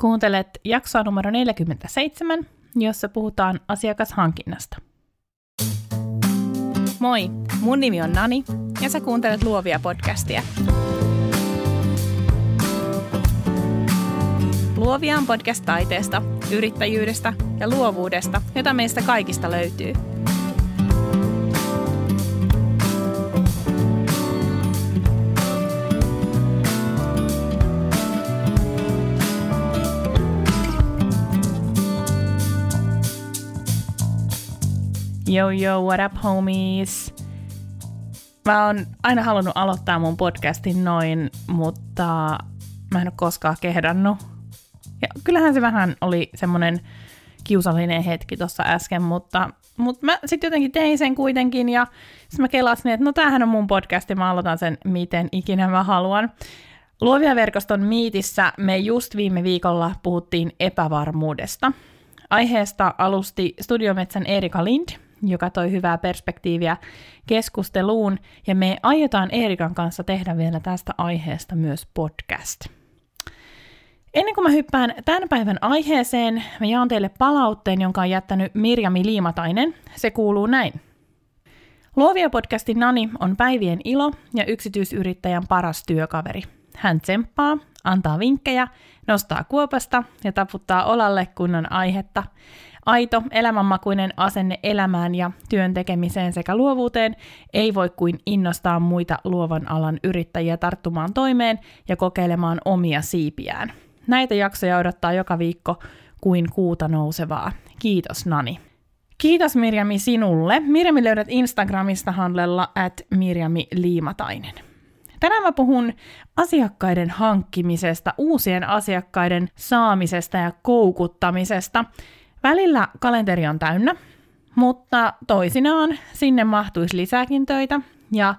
Kuuntelet jaksoa numero 47, jossa puhutaan asiakashankinnasta. Moi, mun nimi on Nani ja sä kuuntelet Luovia podcastia. Luovia on podcast taiteesta, yrittäjyydestä ja luovuudesta, jota meistä kaikista löytyy – Yo yo, what up homies? Mä oon aina halunnut aloittaa mun podcastin noin, mutta mä en ole koskaan kehdannut. Ja kyllähän se vähän oli semmonen kiusallinen hetki tuossa äsken, mutta, mutta mä sitten jotenkin tein sen kuitenkin ja sitten mä kelasin, että no tämähän on mun podcast ja mä aloitan sen miten ikinä mä haluan. Luovia verkoston miitissä me just viime viikolla puhuttiin epävarmuudesta. Aiheesta alusti Studiometsän Erika Lind, joka toi hyvää perspektiiviä keskusteluun, ja me aiotaan Eerikan kanssa tehdä vielä tästä aiheesta myös podcast. Ennen kuin mä hyppään tämän päivän aiheeseen, mä jaan teille palautteen, jonka on jättänyt Mirjami Liimatainen. Se kuuluu näin. Luovia podcastin Nani on päivien ilo ja yksityisyrittäjän paras työkaveri. Hän tsemppaa, antaa vinkkejä, nostaa kuopasta ja taputtaa olalle kunnon aihetta. Aito, elämänmakuinen asenne elämään ja työn tekemiseen sekä luovuuteen ei voi kuin innostaa muita luovan alan yrittäjiä tarttumaan toimeen ja kokeilemaan omia siipiään. Näitä jaksoja odottaa joka viikko kuin kuuta nousevaa. Kiitos Nani. Kiitos Mirjami sinulle. Mirjami löydät Instagramista handlella at Mirjami Liimatainen. Tänään mä puhun asiakkaiden hankkimisesta, uusien asiakkaiden saamisesta ja koukuttamisesta – Välillä kalenteri on täynnä, mutta toisinaan sinne mahtuisi lisääkin töitä ja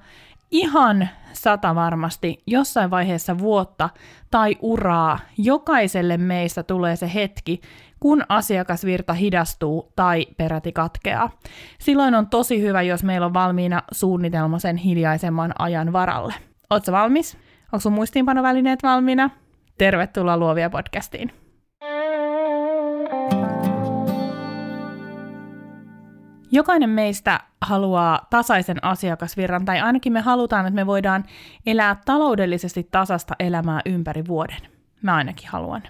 ihan sata varmasti jossain vaiheessa vuotta tai uraa jokaiselle meistä tulee se hetki, kun asiakasvirta hidastuu tai peräti katkeaa. Silloin on tosi hyvä, jos meillä on valmiina suunnitelma sen hiljaisemman ajan varalle. Oletko valmis? Onko sun muistiinpanovälineet valmiina? Tervetuloa Luovia podcastiin! Jokainen meistä haluaa tasaisen asiakasvirran, tai ainakin me halutaan, että me voidaan elää taloudellisesti tasasta elämää ympäri vuoden. Mä ainakin haluan.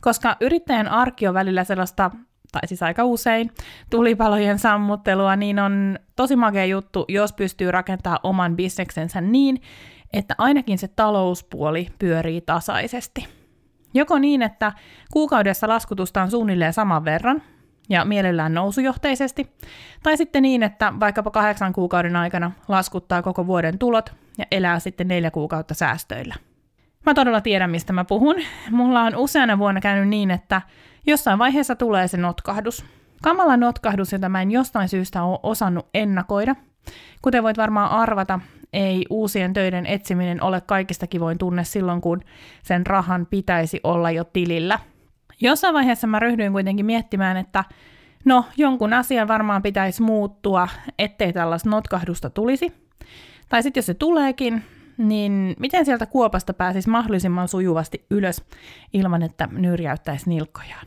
Koska yrittäjän arki on välillä sellaista, tai siis aika usein, tulipalojen sammuttelua, niin on tosi makea juttu, jos pystyy rakentamaan oman bisneksensä niin, että ainakin se talouspuoli pyörii tasaisesti. Joko niin, että kuukaudessa laskutusta on suunnilleen saman verran, ja mielellään nousujohteisesti, tai sitten niin, että vaikkapa kahdeksan kuukauden aikana laskuttaa koko vuoden tulot ja elää sitten neljä kuukautta säästöillä. Mä todella tiedän, mistä mä puhun. Mulla on useana vuonna käynyt niin, että jossain vaiheessa tulee se notkahdus. Kamala notkahdus, jota mä en jostain syystä ole osannut ennakoida. Kuten voit varmaan arvata, ei uusien töiden etsiminen ole kaikista kivoin tunne silloin, kun sen rahan pitäisi olla jo tilillä – Jossain vaiheessa mä ryhdyin kuitenkin miettimään, että no jonkun asian varmaan pitäisi muuttua, ettei tällaista notkahdusta tulisi. Tai sitten jos se tuleekin, niin miten sieltä kuopasta pääsisi mahdollisimman sujuvasti ylös ilman, että nyrjäyttäisi nilkkojaan.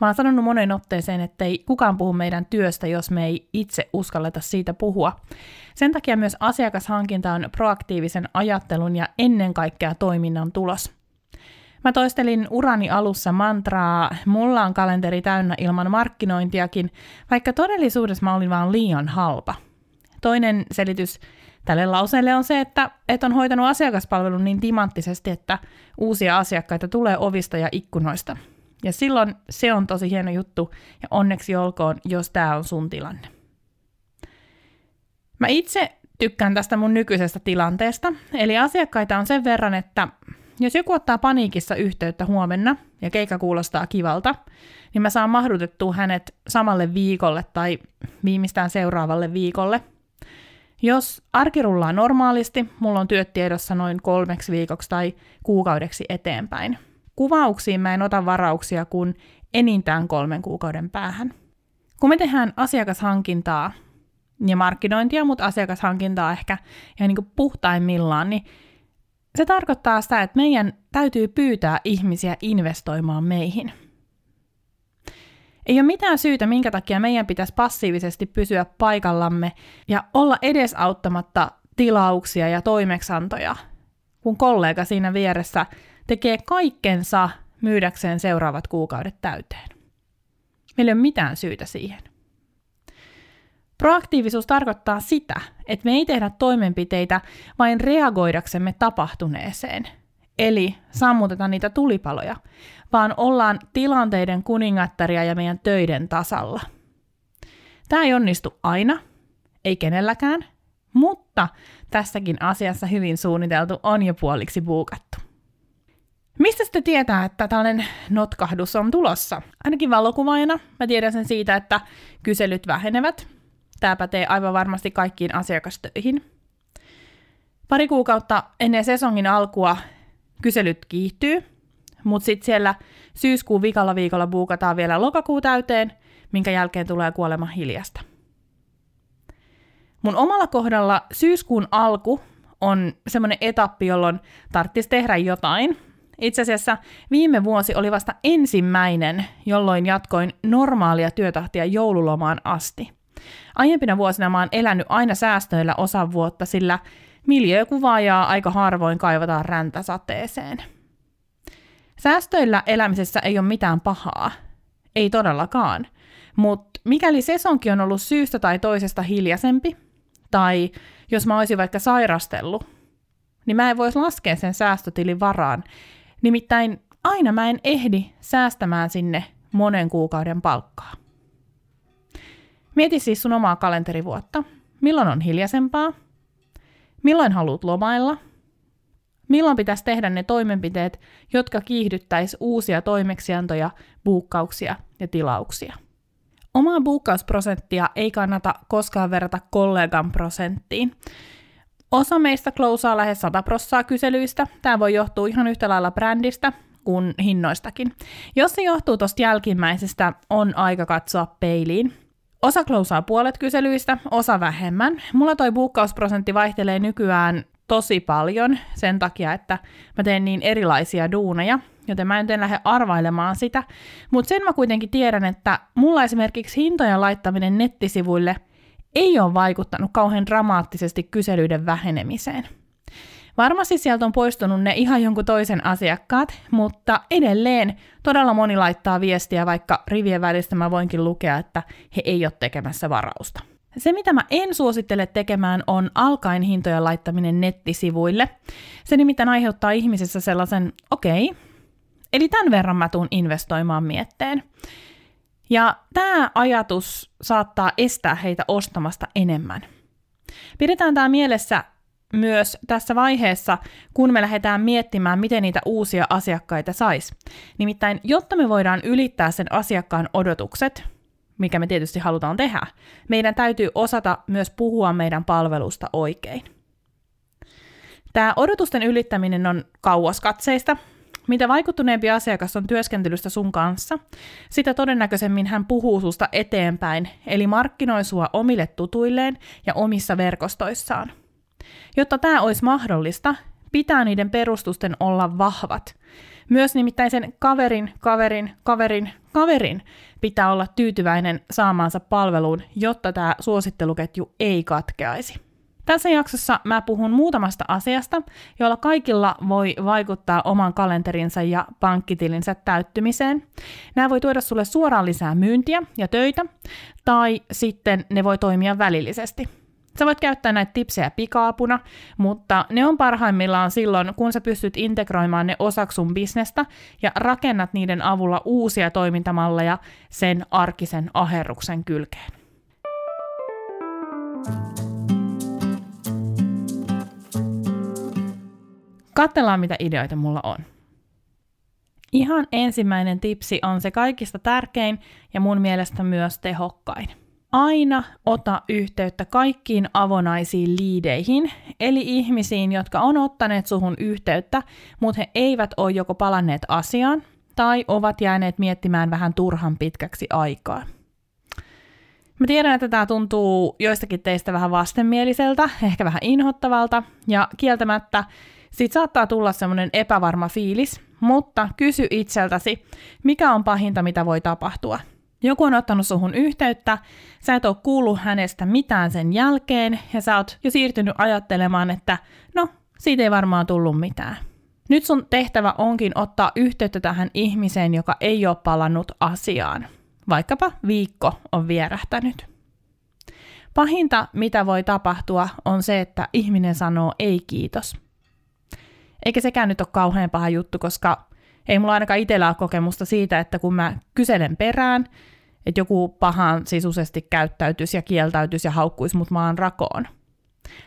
Mä oon sanonut monen otteeseen, että ei kukaan puhu meidän työstä, jos me ei itse uskalleta siitä puhua. Sen takia myös asiakashankinta on proaktiivisen ajattelun ja ennen kaikkea toiminnan tulos. Mä toistelin urani alussa mantraa, mulla on kalenteri täynnä ilman markkinointiakin, vaikka todellisuudessa mä olin vaan liian halpa. Toinen selitys tälle lauseelle on se, että et on hoitanut asiakaspalvelun niin timanttisesti, että uusia asiakkaita tulee ovista ja ikkunoista. Ja silloin se on tosi hieno juttu, ja onneksi olkoon, jos tämä on sun tilanne. Mä itse tykkään tästä mun nykyisestä tilanteesta, eli asiakkaita on sen verran, että jos joku ottaa paniikissa yhteyttä huomenna ja keikka kuulostaa kivalta, niin mä saan mahdutettua hänet samalle viikolle tai viimeistään seuraavalle viikolle. Jos arki rullaa normaalisti, mulla on työt tiedossa noin kolmeksi viikoksi tai kuukaudeksi eteenpäin. Kuvauksiin mä en ota varauksia kuin enintään kolmen kuukauden päähän. Kun me tehdään asiakashankintaa ja markkinointia, mutta asiakashankintaa ehkä ihan niin kuin puhtaimmillaan, niin Se tarkoittaa sitä, että meidän täytyy pyytää ihmisiä investoimaan meihin. Ei ole mitään syytä, minkä takia meidän pitäisi passiivisesti pysyä paikallamme ja olla edesauttamatta tilauksia ja toimeksantoja, kun kollega siinä vieressä tekee kaikkensa myydäkseen seuraavat kuukaudet täyteen. Meillä ei ole mitään syytä siihen. Proaktiivisuus tarkoittaa sitä, että me ei tehdä toimenpiteitä vain reagoidaksemme tapahtuneeseen, eli sammuteta niitä tulipaloja, vaan ollaan tilanteiden kuningattaria ja meidän töiden tasalla. Tämä ei onnistu aina, ei kenelläkään, mutta tässäkin asiassa hyvin suunniteltu on jo puoliksi buukattu. Mistä sitten tietää, että tällainen notkahdus on tulossa? Ainakin valokuvaajana mä tiedän sen siitä, että kyselyt vähenevät. Tämä pätee aivan varmasti kaikkiin asiakastöihin. Pari kuukautta ennen sesongin alkua kyselyt kiihtyy, mutta sitten siellä syyskuun vikalla viikolla buukataan vielä lokakuu täyteen, minkä jälkeen tulee kuolema hiljasta. Mun omalla kohdalla syyskuun alku on semmoinen etappi, jolloin tarvitsisi tehdä jotain. Itse asiassa viime vuosi oli vasta ensimmäinen, jolloin jatkoin normaalia työtahtia joululomaan asti. Aiempina vuosina mä oon elänyt aina säästöillä osan vuotta, sillä miljöökuvaajaa aika harvoin kaivataan räntäsateeseen. Säästöillä elämisessä ei ole mitään pahaa. Ei todellakaan. Mutta mikäli sesonki on ollut syystä tai toisesta hiljaisempi, tai jos mä olisin vaikka sairastellut, niin mä en voisi laskea sen säästötilin varaan. Nimittäin aina mä en ehdi säästämään sinne monen kuukauden palkkaa. Mieti siis sun omaa kalenterivuotta. Milloin on hiljaisempaa? Milloin haluat lomailla? Milloin pitäisi tehdä ne toimenpiteet, jotka kiihdyttäisi uusia toimeksiantoja, buukkauksia ja tilauksia? Omaa buukkausprosenttia ei kannata koskaan verrata kollegan prosenttiin. Osa meistä klousaa lähes 100 prossaa kyselyistä. Tämä voi johtua ihan yhtä lailla brändistä kuin hinnoistakin. Jos se johtuu tuosta jälkimmäisestä, on aika katsoa peiliin. Osa klousaa puolet kyselyistä, osa vähemmän. Mulla toi buukkausprosentti vaihtelee nykyään tosi paljon sen takia, että mä teen niin erilaisia duuneja, joten mä en lähde arvailemaan sitä. Mutta sen mä kuitenkin tiedän, että mulla esimerkiksi hintojen laittaminen nettisivuille ei ole vaikuttanut kauhean dramaattisesti kyselyiden vähenemiseen. Varmasti sieltä on poistunut ne ihan jonkun toisen asiakkaat, mutta edelleen todella moni laittaa viestiä, vaikka rivien välistä mä voinkin lukea, että he ei ole tekemässä varausta. Se, mitä mä en suosittele tekemään, on alkaen hintojen laittaminen nettisivuille. Se nimittäin aiheuttaa ihmisessä sellaisen, okei, okay, eli tämän verran mä tuun investoimaan mietteen. Ja tämä ajatus saattaa estää heitä ostamasta enemmän. Pidetään tämä mielessä myös tässä vaiheessa, kun me lähdetään miettimään, miten niitä uusia asiakkaita saisi. Nimittäin, jotta me voidaan ylittää sen asiakkaan odotukset, mikä me tietysti halutaan tehdä, meidän täytyy osata myös puhua meidän palvelusta oikein. Tämä odotusten ylittäminen on kauaskatseista. Mitä vaikuttuneempi asiakas on työskentelystä sun kanssa, sitä todennäköisemmin hän puhuu susta eteenpäin, eli markkinoi sua omille tutuilleen ja omissa verkostoissaan. Jotta tämä olisi mahdollista, pitää niiden perustusten olla vahvat. Myös nimittäin sen kaverin, kaverin, kaverin, kaverin pitää olla tyytyväinen saamaansa palveluun, jotta tämä suositteluketju ei katkeaisi. Tässä jaksossa mä puhun muutamasta asiasta, joilla kaikilla voi vaikuttaa oman kalenterinsa ja pankkitilinsä täyttymiseen. Nämä voi tuoda sulle suoraan lisää myyntiä ja töitä, tai sitten ne voi toimia välillisesti. Sä voit käyttää näitä tipsejä pikaapuna, mutta ne on parhaimmillaan silloin, kun sä pystyt integroimaan ne osaksi sun bisnestä ja rakennat niiden avulla uusia toimintamalleja sen arkisen aherruksen kylkeen. Katsellaan, mitä ideoita mulla on. Ihan ensimmäinen tipsi on se kaikista tärkein ja mun mielestä myös tehokkain – aina ota yhteyttä kaikkiin avonaisiin liideihin, eli ihmisiin, jotka on ottaneet suhun yhteyttä, mutta he eivät ole joko palanneet asiaan tai ovat jääneet miettimään vähän turhan pitkäksi aikaa. Mä tiedän, että tämä tuntuu joistakin teistä vähän vastenmieliseltä, ehkä vähän inhottavalta, ja kieltämättä Siitä saattaa tulla semmoinen epävarma fiilis, mutta kysy itseltäsi, mikä on pahinta, mitä voi tapahtua. Joku on ottanut suhun yhteyttä, sä et ole kuullut hänestä mitään sen jälkeen, ja sä oot jo siirtynyt ajattelemaan, että no, siitä ei varmaan tullut mitään. Nyt sun tehtävä onkin ottaa yhteyttä tähän ihmiseen, joka ei ole palannut asiaan. Vaikkapa viikko on vierähtänyt. Pahinta, mitä voi tapahtua, on se, että ihminen sanoo ei kiitos. Eikä sekään nyt ole kauhean paha juttu, koska ei mulla ainakaan itsellä ole kokemusta siitä, että kun mä kyselen perään, että joku pahan sisuisesti käyttäytyisi ja kieltäytyisi ja haukkuisi mut maan rakoon.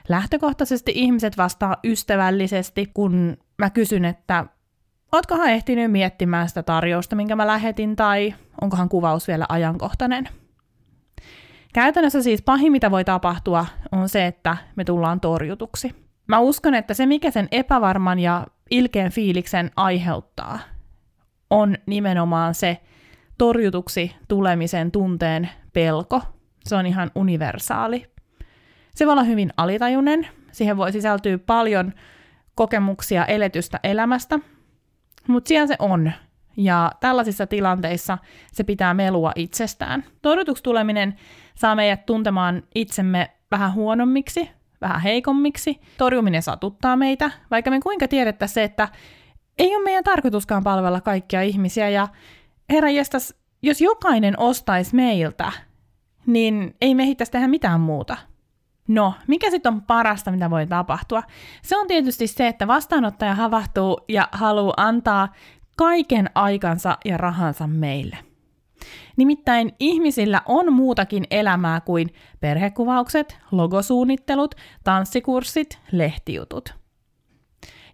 Lähtökohtaisesti ihmiset vastaa ystävällisesti, kun mä kysyn, että ootkohan ehtinyt miettimään sitä tarjousta, minkä mä lähetin, tai onkohan kuvaus vielä ajankohtainen. Käytännössä siis pahin, mitä voi tapahtua, on se, että me tullaan torjutuksi. Mä uskon, että se, mikä sen epävarman ja ilkeän fiiliksen aiheuttaa, on nimenomaan se torjutuksi tulemisen tunteen pelko. Se on ihan universaali. Se voi olla hyvin alitajunen, siihen voi sisältyä paljon kokemuksia eletystä elämästä, mutta siellä se on. Ja tällaisissa tilanteissa se pitää melua itsestään. Torjutuksi tuleminen saa meidät tuntemaan itsemme vähän huonommiksi, vähän heikommiksi. Torjuminen satuttaa meitä, vaikka me kuinka tiedettäisiin se, että ei ole meidän tarkoituskaan palvella kaikkia ihmisiä. Ja herra jestas, jos jokainen ostaisi meiltä, niin ei me ehittäisi tehdä mitään muuta. No, mikä sitten on parasta, mitä voi tapahtua? Se on tietysti se, että vastaanottaja havahtuu ja haluaa antaa kaiken aikansa ja rahansa meille. Nimittäin ihmisillä on muutakin elämää kuin perhekuvaukset, logosuunnittelut, tanssikurssit, lehtijutut.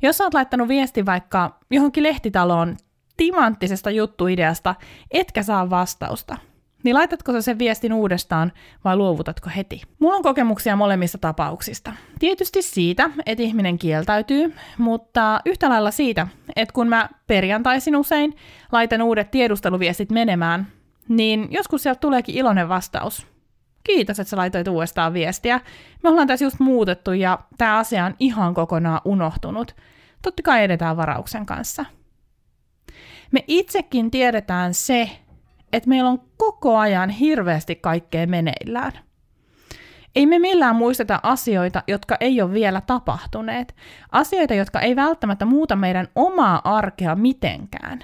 Jos olet laittanut viesti vaikka johonkin lehtitaloon timanttisesta juttuideasta, etkä saa vastausta, niin laitatko sä sen viestin uudestaan vai luovutatko heti? Mulla on kokemuksia molemmista tapauksista. Tietysti siitä, että ihminen kieltäytyy, mutta yhtä lailla siitä, että kun mä perjantaisin usein laitan uudet tiedusteluviestit menemään, niin joskus sieltä tuleekin iloinen vastaus. Kiitos, että sä laitoit uudestaan viestiä. Me ollaan tässä just muutettu ja tämä asia on ihan kokonaan unohtunut. Totta kai edetään varauksen kanssa. Me itsekin tiedetään se, että meillä on koko ajan hirveästi kaikkea meneillään. Ei me millään muisteta asioita, jotka ei ole vielä tapahtuneet. Asioita, jotka ei välttämättä muuta meidän omaa arkea mitenkään.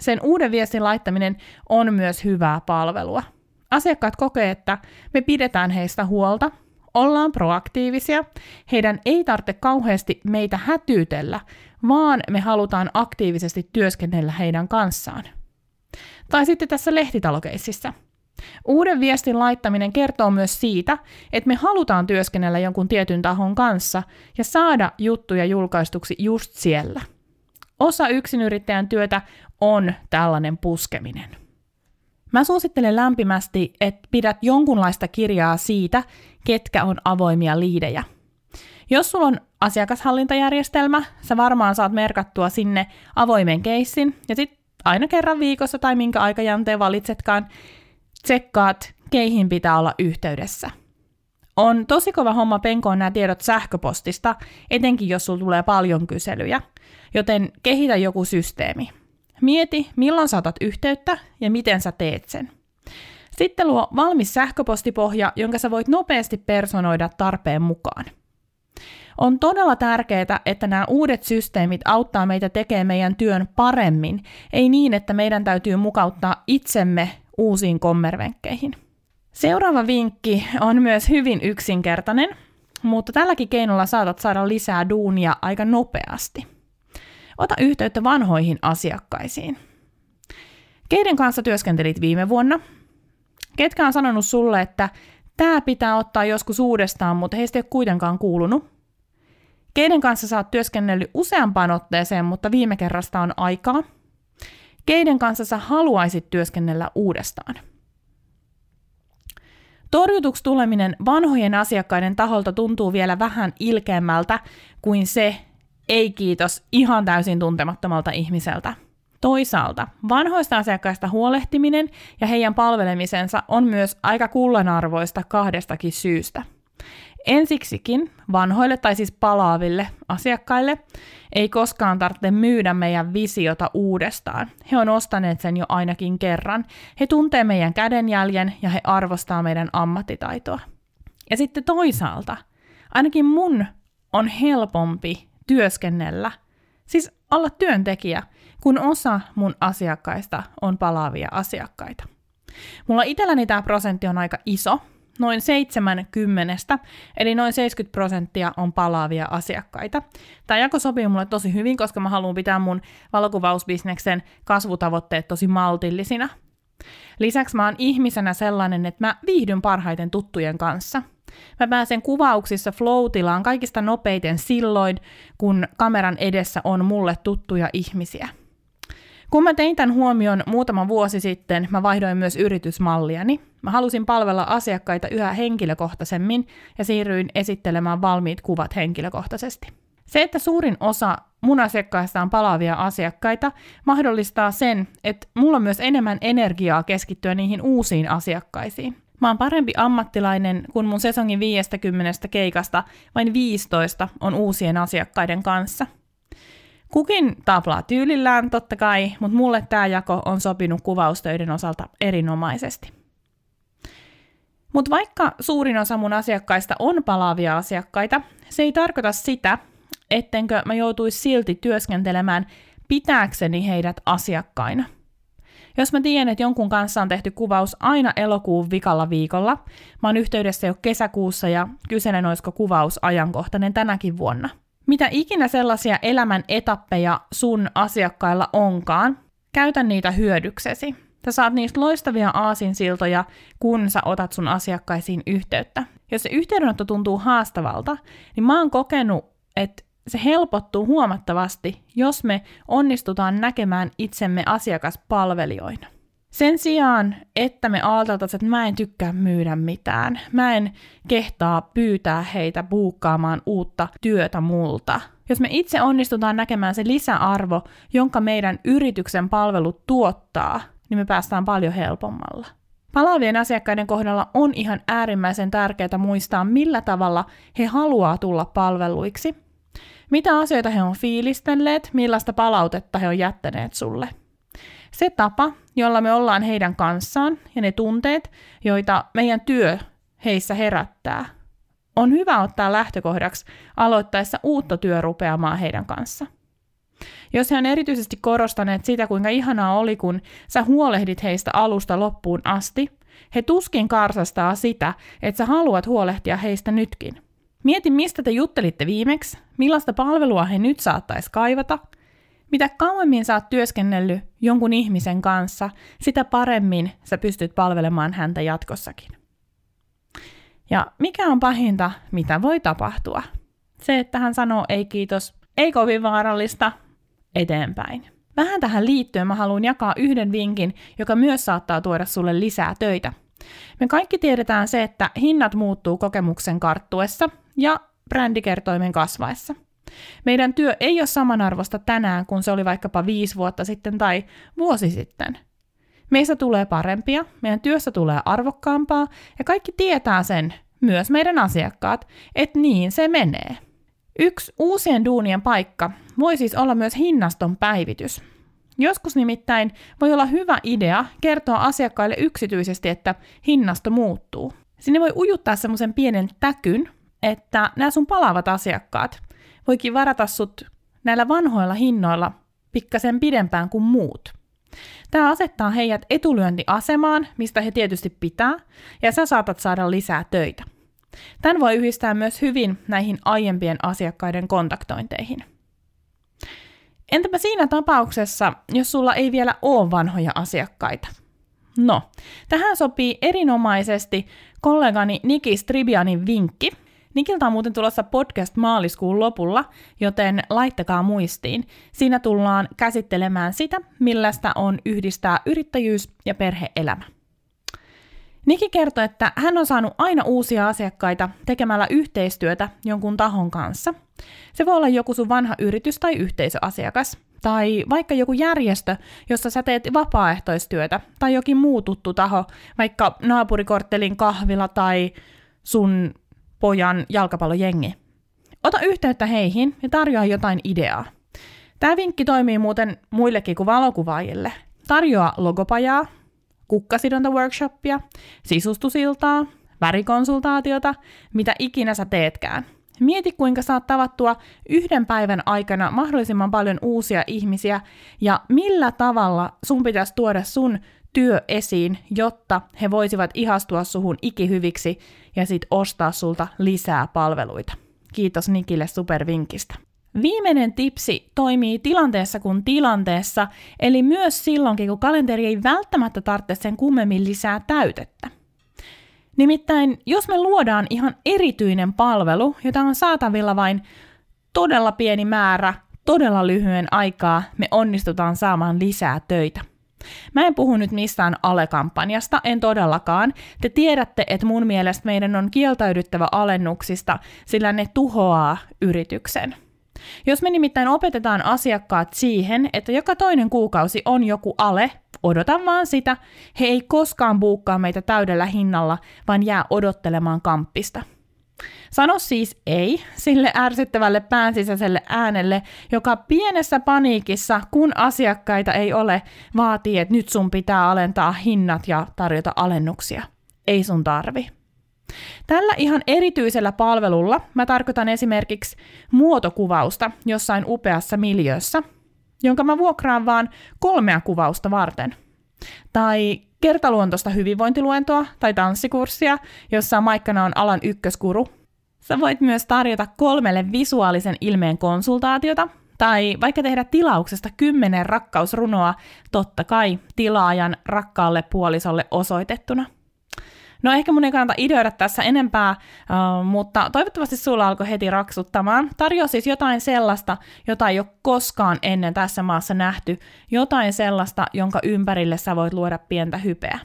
Sen uuden viestin laittaminen on myös hyvää palvelua. Asiakkaat kokee, että me pidetään heistä huolta, ollaan proaktiivisia, heidän ei tarvitse kauheasti meitä hätyytellä, vaan me halutaan aktiivisesti työskennellä heidän kanssaan. Tai sitten tässä lehtitalokeississä. Uuden viestin laittaminen kertoo myös siitä, että me halutaan työskennellä jonkun tietyn tahon kanssa ja saada juttuja julkaistuksi just siellä. Osa yksinyrittäjän työtä on tällainen puskeminen. Mä suosittelen lämpimästi, että pidät jonkunlaista kirjaa siitä, ketkä on avoimia liidejä. Jos sulla on asiakashallintajärjestelmä, sä varmaan saat merkattua sinne avoimen keissin, ja sitten aina kerran viikossa tai minkä aikajänteen valitsetkaan, tsekkaat, keihin pitää olla yhteydessä. On tosi kova homma penkoon nämä tiedot sähköpostista, etenkin jos sulla tulee paljon kyselyjä, joten kehitä joku systeemi. Mieti, milloin saatat yhteyttä ja miten sä teet sen. Sitten luo valmis sähköpostipohja, jonka sä voit nopeasti personoida tarpeen mukaan. On todella tärkeää, että nämä uudet systeemit auttaa meitä tekemään meidän työn paremmin, ei niin, että meidän täytyy mukauttaa itsemme uusiin kommervenkkeihin. Seuraava vinkki on myös hyvin yksinkertainen, mutta tälläkin keinolla saatat saada lisää duunia aika nopeasti. Ota yhteyttä vanhoihin asiakkaisiin. Keiden kanssa työskentelit viime vuonna? Ketkä on sanonut sulle, että tämä pitää ottaa joskus uudestaan, mutta heistä ei ole kuitenkaan kuulunut? Keiden kanssa sä oot työskennellyt useampaan otteeseen, mutta viime kerrasta on aikaa? Keiden kanssa sä haluaisit työskennellä uudestaan? Torjutuksi tuleminen vanhojen asiakkaiden taholta tuntuu vielä vähän ilkeämmältä kuin se, ei kiitos, ihan täysin tuntemattomalta ihmiseltä. Toisaalta vanhoista asiakkaista huolehtiminen ja heidän palvelemisensa on myös aika kullanarvoista kahdestakin syystä – Ensiksikin vanhoille tai siis palaaville asiakkaille ei koskaan tarvitse myydä meidän visiota uudestaan. He on ostaneet sen jo ainakin kerran. He tuntee meidän kädenjäljen ja he arvostaa meidän ammattitaitoa. Ja sitten toisaalta, ainakin mun on helpompi työskennellä, siis olla työntekijä, kun osa mun asiakkaista on palaavia asiakkaita. Mulla itselläni tämä prosentti on aika iso, noin 70, eli noin 70 prosenttia on palaavia asiakkaita. Tämä jako sopii mulle tosi hyvin, koska mä haluan pitää mun valokuvausbisneksen kasvutavoitteet tosi maltillisina. Lisäksi mä oon ihmisenä sellainen, että mä viihdyn parhaiten tuttujen kanssa. Mä pääsen kuvauksissa flow kaikista nopeiten silloin, kun kameran edessä on mulle tuttuja ihmisiä. Kun mä tein tämän huomioon muutama vuosi sitten, mä vaihdoin myös yritysmalliani. Mä halusin palvella asiakkaita yhä henkilökohtaisemmin ja siirryin esittelemään valmiit kuvat henkilökohtaisesti. Se, että suurin osa mun asiakkaista on palaavia asiakkaita, mahdollistaa sen, että mulla on myös enemmän energiaa keskittyä niihin uusiin asiakkaisiin. Mä oon parempi ammattilainen, kun mun sesongin 50 keikasta vain 15 on uusien asiakkaiden kanssa – Kukin taplaa tyylillään totta kai, mutta mulle tämä jako on sopinut kuvaustöiden osalta erinomaisesti. Mutta vaikka suurin osa mun asiakkaista on palaavia asiakkaita, se ei tarkoita sitä, ettenkö mä joutuisi silti työskentelemään pitääkseni heidät asiakkaina. Jos mä tiedän, että jonkun kanssa on tehty kuvaus aina elokuun vikalla viikolla, mä oon yhteydessä jo kesäkuussa ja kyselen, olisiko kuvaus ajankohtainen tänäkin vuonna – mitä ikinä sellaisia elämän etappeja sun asiakkailla onkaan, käytä niitä hyödyksesi. Sä saat niistä loistavia aasinsiltoja, kun sä otat sun asiakkaisiin yhteyttä. Jos se yhteydenotto tuntuu haastavalta, niin mä oon kokenut, että se helpottuu huomattavasti, jos me onnistutaan näkemään itsemme asiakaspalvelijoina. Sen sijaan, että me ajateltaisiin, että mä en tykkää myydä mitään, mä en kehtaa pyytää heitä buukkaamaan uutta työtä multa. Jos me itse onnistutaan näkemään se lisäarvo, jonka meidän yrityksen palvelut tuottaa, niin me päästään paljon helpommalla. Palaavien asiakkaiden kohdalla on ihan äärimmäisen tärkeää muistaa, millä tavalla he haluaa tulla palveluiksi. Mitä asioita he on fiilistelleet, millaista palautetta he on jättäneet sulle – se tapa, jolla me ollaan heidän kanssaan ja ne tunteet, joita meidän työ heissä herättää, on hyvä ottaa lähtökohdaksi aloittaessa uutta työrupeamaa heidän kanssa. Jos he on erityisesti korostaneet sitä, kuinka ihanaa oli, kun sä huolehdit heistä alusta loppuun asti, he tuskin karsastaa sitä, että sä haluat huolehtia heistä nytkin. Mieti, mistä te juttelitte viimeksi, millaista palvelua he nyt saattaisi kaivata – mitä kauemmin sä oot työskennellyt jonkun ihmisen kanssa, sitä paremmin sä pystyt palvelemaan häntä jatkossakin. Ja mikä on pahinta, mitä voi tapahtua? Se, että hän sanoo ei kiitos, ei kovin vaarallista, eteenpäin. Vähän tähän liittyen mä haluan jakaa yhden vinkin, joka myös saattaa tuoda sulle lisää töitä. Me kaikki tiedetään se, että hinnat muuttuu kokemuksen karttuessa ja brändikertoimen kasvaessa – meidän työ ei ole samanarvosta tänään, kun se oli vaikkapa viisi vuotta sitten tai vuosi sitten. Meistä tulee parempia, meidän työssä tulee arvokkaampaa ja kaikki tietää sen, myös meidän asiakkaat, että niin se menee. Yksi uusien duunien paikka voi siis olla myös hinnaston päivitys. Joskus nimittäin voi olla hyvä idea kertoa asiakkaille yksityisesti, että hinnasto muuttuu. Sinne voi ujuttaa semmoisen pienen täkyn, että nämä sun palaavat asiakkaat voikin varata sut näillä vanhoilla hinnoilla pikkasen pidempään kuin muut. Tämä asettaa heidät etulyöntiasemaan, mistä he tietysti pitää, ja sä saatat saada lisää töitä. Tämän voi yhdistää myös hyvin näihin aiempien asiakkaiden kontaktointeihin. Entäpä siinä tapauksessa, jos sulla ei vielä ole vanhoja asiakkaita? No, tähän sopii erinomaisesti kollegani Niki Stribianin vinkki, Nikiltä on muuten tulossa podcast maaliskuun lopulla, joten laittakaa muistiin. Siinä tullaan käsittelemään sitä, millaista on yhdistää yrittäjyys ja perheelämä. Niki kertoi, että hän on saanut aina uusia asiakkaita tekemällä yhteistyötä jonkun tahon kanssa. Se voi olla joku sun vanha yritys tai yhteisöasiakas, tai vaikka joku järjestö, jossa sä teet vapaaehtoistyötä, tai jokin muu tuttu taho, vaikka naapurikorttelin kahvila tai sun pojan jalkapallojengi. Ota yhteyttä heihin ja tarjoa jotain ideaa. Tämä vinkki toimii muuten muillekin kuin valokuvaajille. Tarjoa logopajaa, kukkasidonta-workshoppia, sisustusiltaa, värikonsultaatiota, mitä ikinä sä teetkään. Mieti, kuinka saat tavattua yhden päivän aikana mahdollisimman paljon uusia ihmisiä ja millä tavalla sun pitäisi tuoda sun työ esiin, jotta he voisivat ihastua suhun ikihyviksi ja sit ostaa sulta lisää palveluita. Kiitos Nikille supervinkistä. Viimeinen tipsi toimii tilanteessa kuin tilanteessa, eli myös silloinkin, kun kalenteri ei välttämättä tarvitse sen kummemmin lisää täytettä. Nimittäin, jos me luodaan ihan erityinen palvelu, jota on saatavilla vain todella pieni määrä, todella lyhyen aikaa, me onnistutaan saamaan lisää töitä. Mä en puhu nyt mistään alekampanjasta, en todellakaan. Te tiedätte, että mun mielestä meidän on kieltäydyttävä alennuksista, sillä ne tuhoaa yrityksen. Jos me nimittäin opetetaan asiakkaat siihen, että joka toinen kuukausi on joku ale, odotan vaan sitä, he ei koskaan buukkaa meitä täydellä hinnalla, vaan jää odottelemaan kamppista. Sano siis ei sille ärsyttävälle päänsisäiselle äänelle, joka pienessä paniikissa, kun asiakkaita ei ole, vaatii, että nyt sun pitää alentaa hinnat ja tarjota alennuksia. Ei sun tarvi. Tällä ihan erityisellä palvelulla mä tarkoitan esimerkiksi muotokuvausta jossain upeassa miljöössä, jonka mä vuokraan vaan kolmea kuvausta varten. Tai kertaluontoista hyvinvointiluentoa tai tanssikurssia, jossa Maikkana on alan ykköskuru. Sä voit myös tarjota kolmelle visuaalisen ilmeen konsultaatiota, tai vaikka tehdä tilauksesta kymmenen rakkausrunoa, totta kai tilaajan rakkaalle puolisolle osoitettuna – No ehkä mun ei kannata ideoida tässä enempää, uh, mutta toivottavasti sulla alkoi heti raksuttamaan. Tarjoa siis jotain sellaista, jota ei ole koskaan ennen tässä maassa nähty, jotain sellaista, jonka ympärille sä voit luoda pientä hypeä.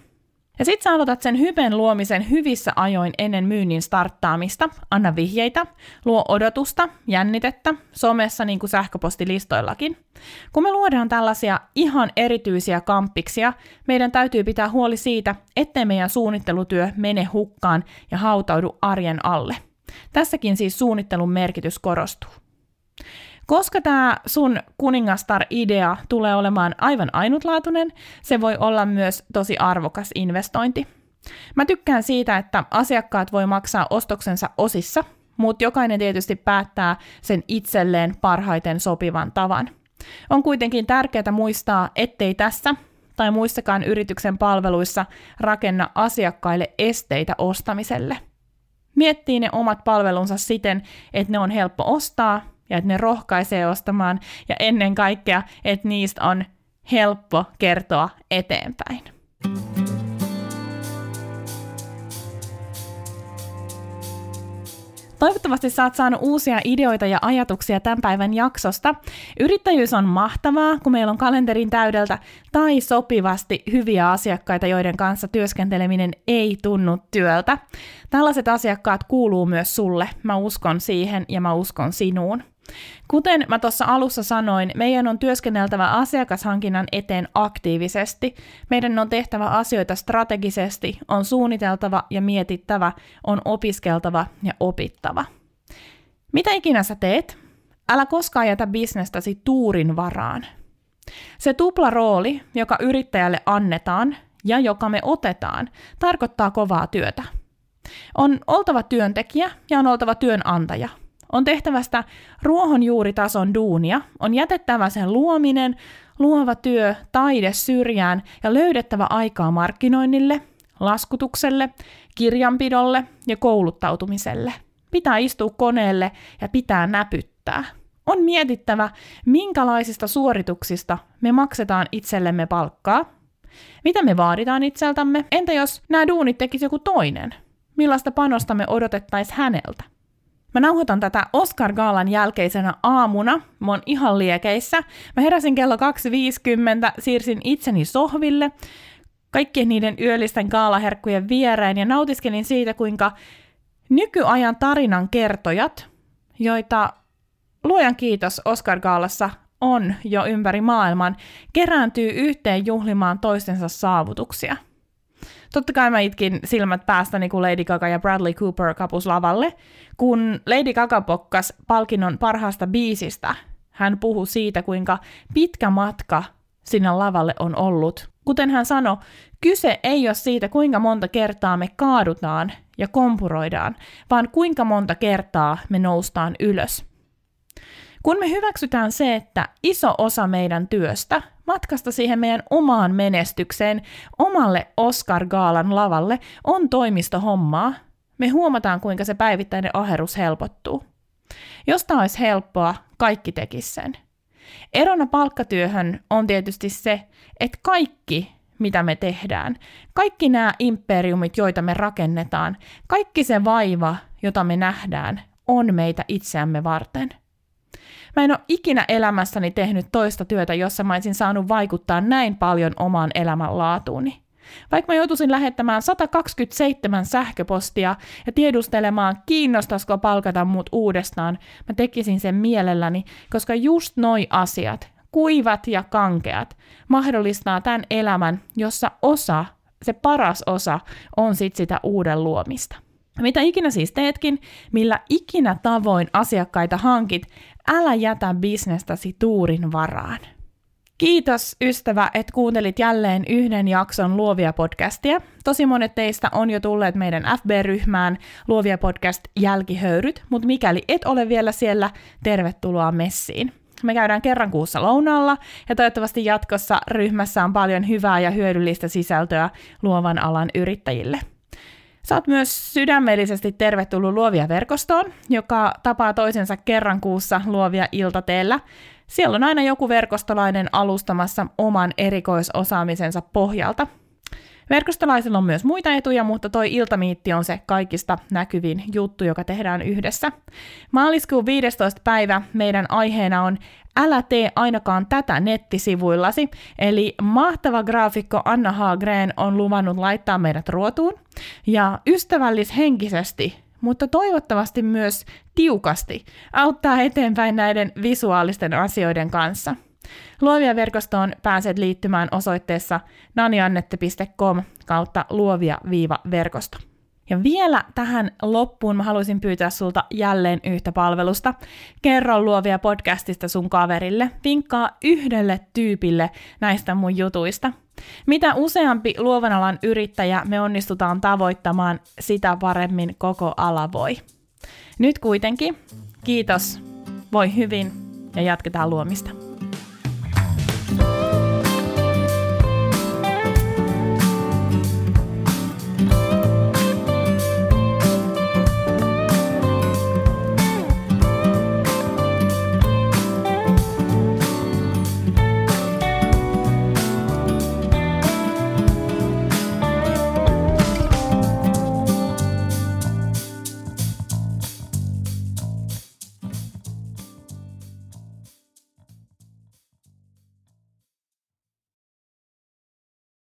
Ja sit sä aloitat sen hypen luomisen hyvissä ajoin ennen myynnin starttaamista. Anna vihjeitä, luo odotusta, jännitettä, somessa niin kuin sähköpostilistoillakin. Kun me luodaan tällaisia ihan erityisiä kamppiksia, meidän täytyy pitää huoli siitä, ettei meidän suunnittelutyö mene hukkaan ja hautaudu arjen alle. Tässäkin siis suunnittelun merkitys korostuu. Koska tämä sun kuningastar-idea tulee olemaan aivan ainutlaatuinen, se voi olla myös tosi arvokas investointi. Mä tykkään siitä, että asiakkaat voi maksaa ostoksensa osissa, mutta jokainen tietysti päättää sen itselleen parhaiten sopivan tavan. On kuitenkin tärkeää muistaa, ettei tässä tai muissakaan yrityksen palveluissa rakenna asiakkaille esteitä ostamiselle. Miettii ne omat palvelunsa siten, että ne on helppo ostaa ja että ne rohkaisee ostamaan ja ennen kaikkea, että niistä on helppo kertoa eteenpäin. Toivottavasti saat saanut uusia ideoita ja ajatuksia tämän päivän jaksosta. Yrittäjyys on mahtavaa, kun meillä on kalenterin täydeltä tai sopivasti hyviä asiakkaita, joiden kanssa työskenteleminen ei tunnu työltä. Tällaiset asiakkaat kuuluu myös sulle. Mä uskon siihen ja mä uskon sinuun. Kuten mä tuossa alussa sanoin, meidän on työskenneltävä asiakashankinnan eteen aktiivisesti, meidän on tehtävä asioita strategisesti, on suunniteltava ja mietittävä, on opiskeltava ja opittava. Mitä ikinä sä teet, älä koskaan jätä bisnestäsi tuurin varaan. Se tupla rooli, joka yrittäjälle annetaan ja joka me otetaan, tarkoittaa kovaa työtä. On oltava työntekijä ja on oltava työnantaja – on tehtävästä ruohonjuuritason duunia, on jätettävä sen luominen, luova työ, taide syrjään ja löydettävä aikaa markkinoinnille, laskutukselle, kirjanpidolle ja kouluttautumiselle. Pitää istua koneelle ja pitää näpyttää. On mietittävä, minkälaisista suorituksista me maksetaan itsellemme palkkaa, mitä me vaaditaan itseltämme, entä jos nämä duunit tekisi joku toinen? Millaista panosta me odotettaisiin häneltä? Mä nauhoitan tätä Oscar Gaalan jälkeisenä aamuna. Mä oon ihan liekeissä. Mä heräsin kello 2.50, siirsin itseni sohville kaikkien niiden yöllisten gaalaherkkujen viereen ja nautiskelin siitä, kuinka nykyajan tarinan kertojat, joita luojan kiitos Oscar Gaalassa on jo ympäri maailman, kerääntyy yhteen juhlimaan toistensa saavutuksia – Totta kai mä itkin silmät päästäni, kun Lady Gaga ja Bradley Cooper kapus lavalle. Kun Lady Gaga pokkas palkinnon parhaasta biisistä, hän puhui siitä, kuinka pitkä matka sinne lavalle on ollut. Kuten hän sanoi, kyse ei ole siitä, kuinka monta kertaa me kaadutaan ja kompuroidaan, vaan kuinka monta kertaa me noustaan ylös. Kun me hyväksytään se, että iso osa meidän työstä, matkasta siihen meidän omaan menestykseen, omalle Oscar-gaalan lavalle, on toimistohommaa, me huomataan, kuinka se päivittäinen aherus helpottuu. Jos tämä olisi helppoa, kaikki tekisi sen. Erona palkkatyöhön on tietysti se, että kaikki, mitä me tehdään, kaikki nämä imperiumit, joita me rakennetaan, kaikki se vaiva, jota me nähdään, on meitä itseämme varten – Mä en ole ikinä elämässäni tehnyt toista työtä, jossa mä olisin saanut vaikuttaa näin paljon omaan elämänlaatuuni. Vaikka mä joutuisin lähettämään 127 sähköpostia ja tiedustelemaan, kiinnostaisiko palkata mut uudestaan, mä tekisin sen mielelläni, koska just noi asiat, kuivat ja kankeat, mahdollistaa tämän elämän, jossa osa, se paras osa, on sit sitä uuden luomista. Mitä ikinä siis teetkin, millä ikinä tavoin asiakkaita hankit, älä jätä bisnestäsi tuurin varaan. Kiitos ystävä, että kuuntelit jälleen yhden jakson Luovia podcastia. Tosi monet teistä on jo tulleet meidän FB-ryhmään Luovia podcast jälkihöyryt, mutta mikäli et ole vielä siellä, tervetuloa messiin. Me käydään kerran kuussa lounaalla ja toivottavasti jatkossa ryhmässä on paljon hyvää ja hyödyllistä sisältöä luovan alan yrittäjille. Saat myös sydämellisesti tervetullut Luovia verkostoon, joka tapaa toisensa kerran kuussa Luovia iltateellä. Siellä on aina joku verkostolainen alustamassa oman erikoisosaamisensa pohjalta. Verkostolaisilla on myös muita etuja, mutta toi iltamiitti on se kaikista näkyvin juttu, joka tehdään yhdessä. Maaliskuun 15. päivä meidän aiheena on Älä tee ainakaan tätä nettisivuillasi, eli mahtava graafikko Anna Hagren on luvannut laittaa meidät ruotuun, ja ystävällishenkisesti, mutta toivottavasti myös tiukasti, auttaa eteenpäin näiden visuaalisten asioiden kanssa. Luovia verkostoon pääset liittymään osoitteessa naniannette.com kautta luovia-verkosto. Ja vielä tähän loppuun mä haluaisin pyytää sulta jälleen yhtä palvelusta. Kerro luovia podcastista sun kaverille. Vinkkaa yhdelle tyypille näistä mun jutuista. Mitä useampi luovan alan yrittäjä me onnistutaan tavoittamaan, sitä paremmin koko ala voi. Nyt kuitenkin, kiitos, voi hyvin ja jatketaan luomista.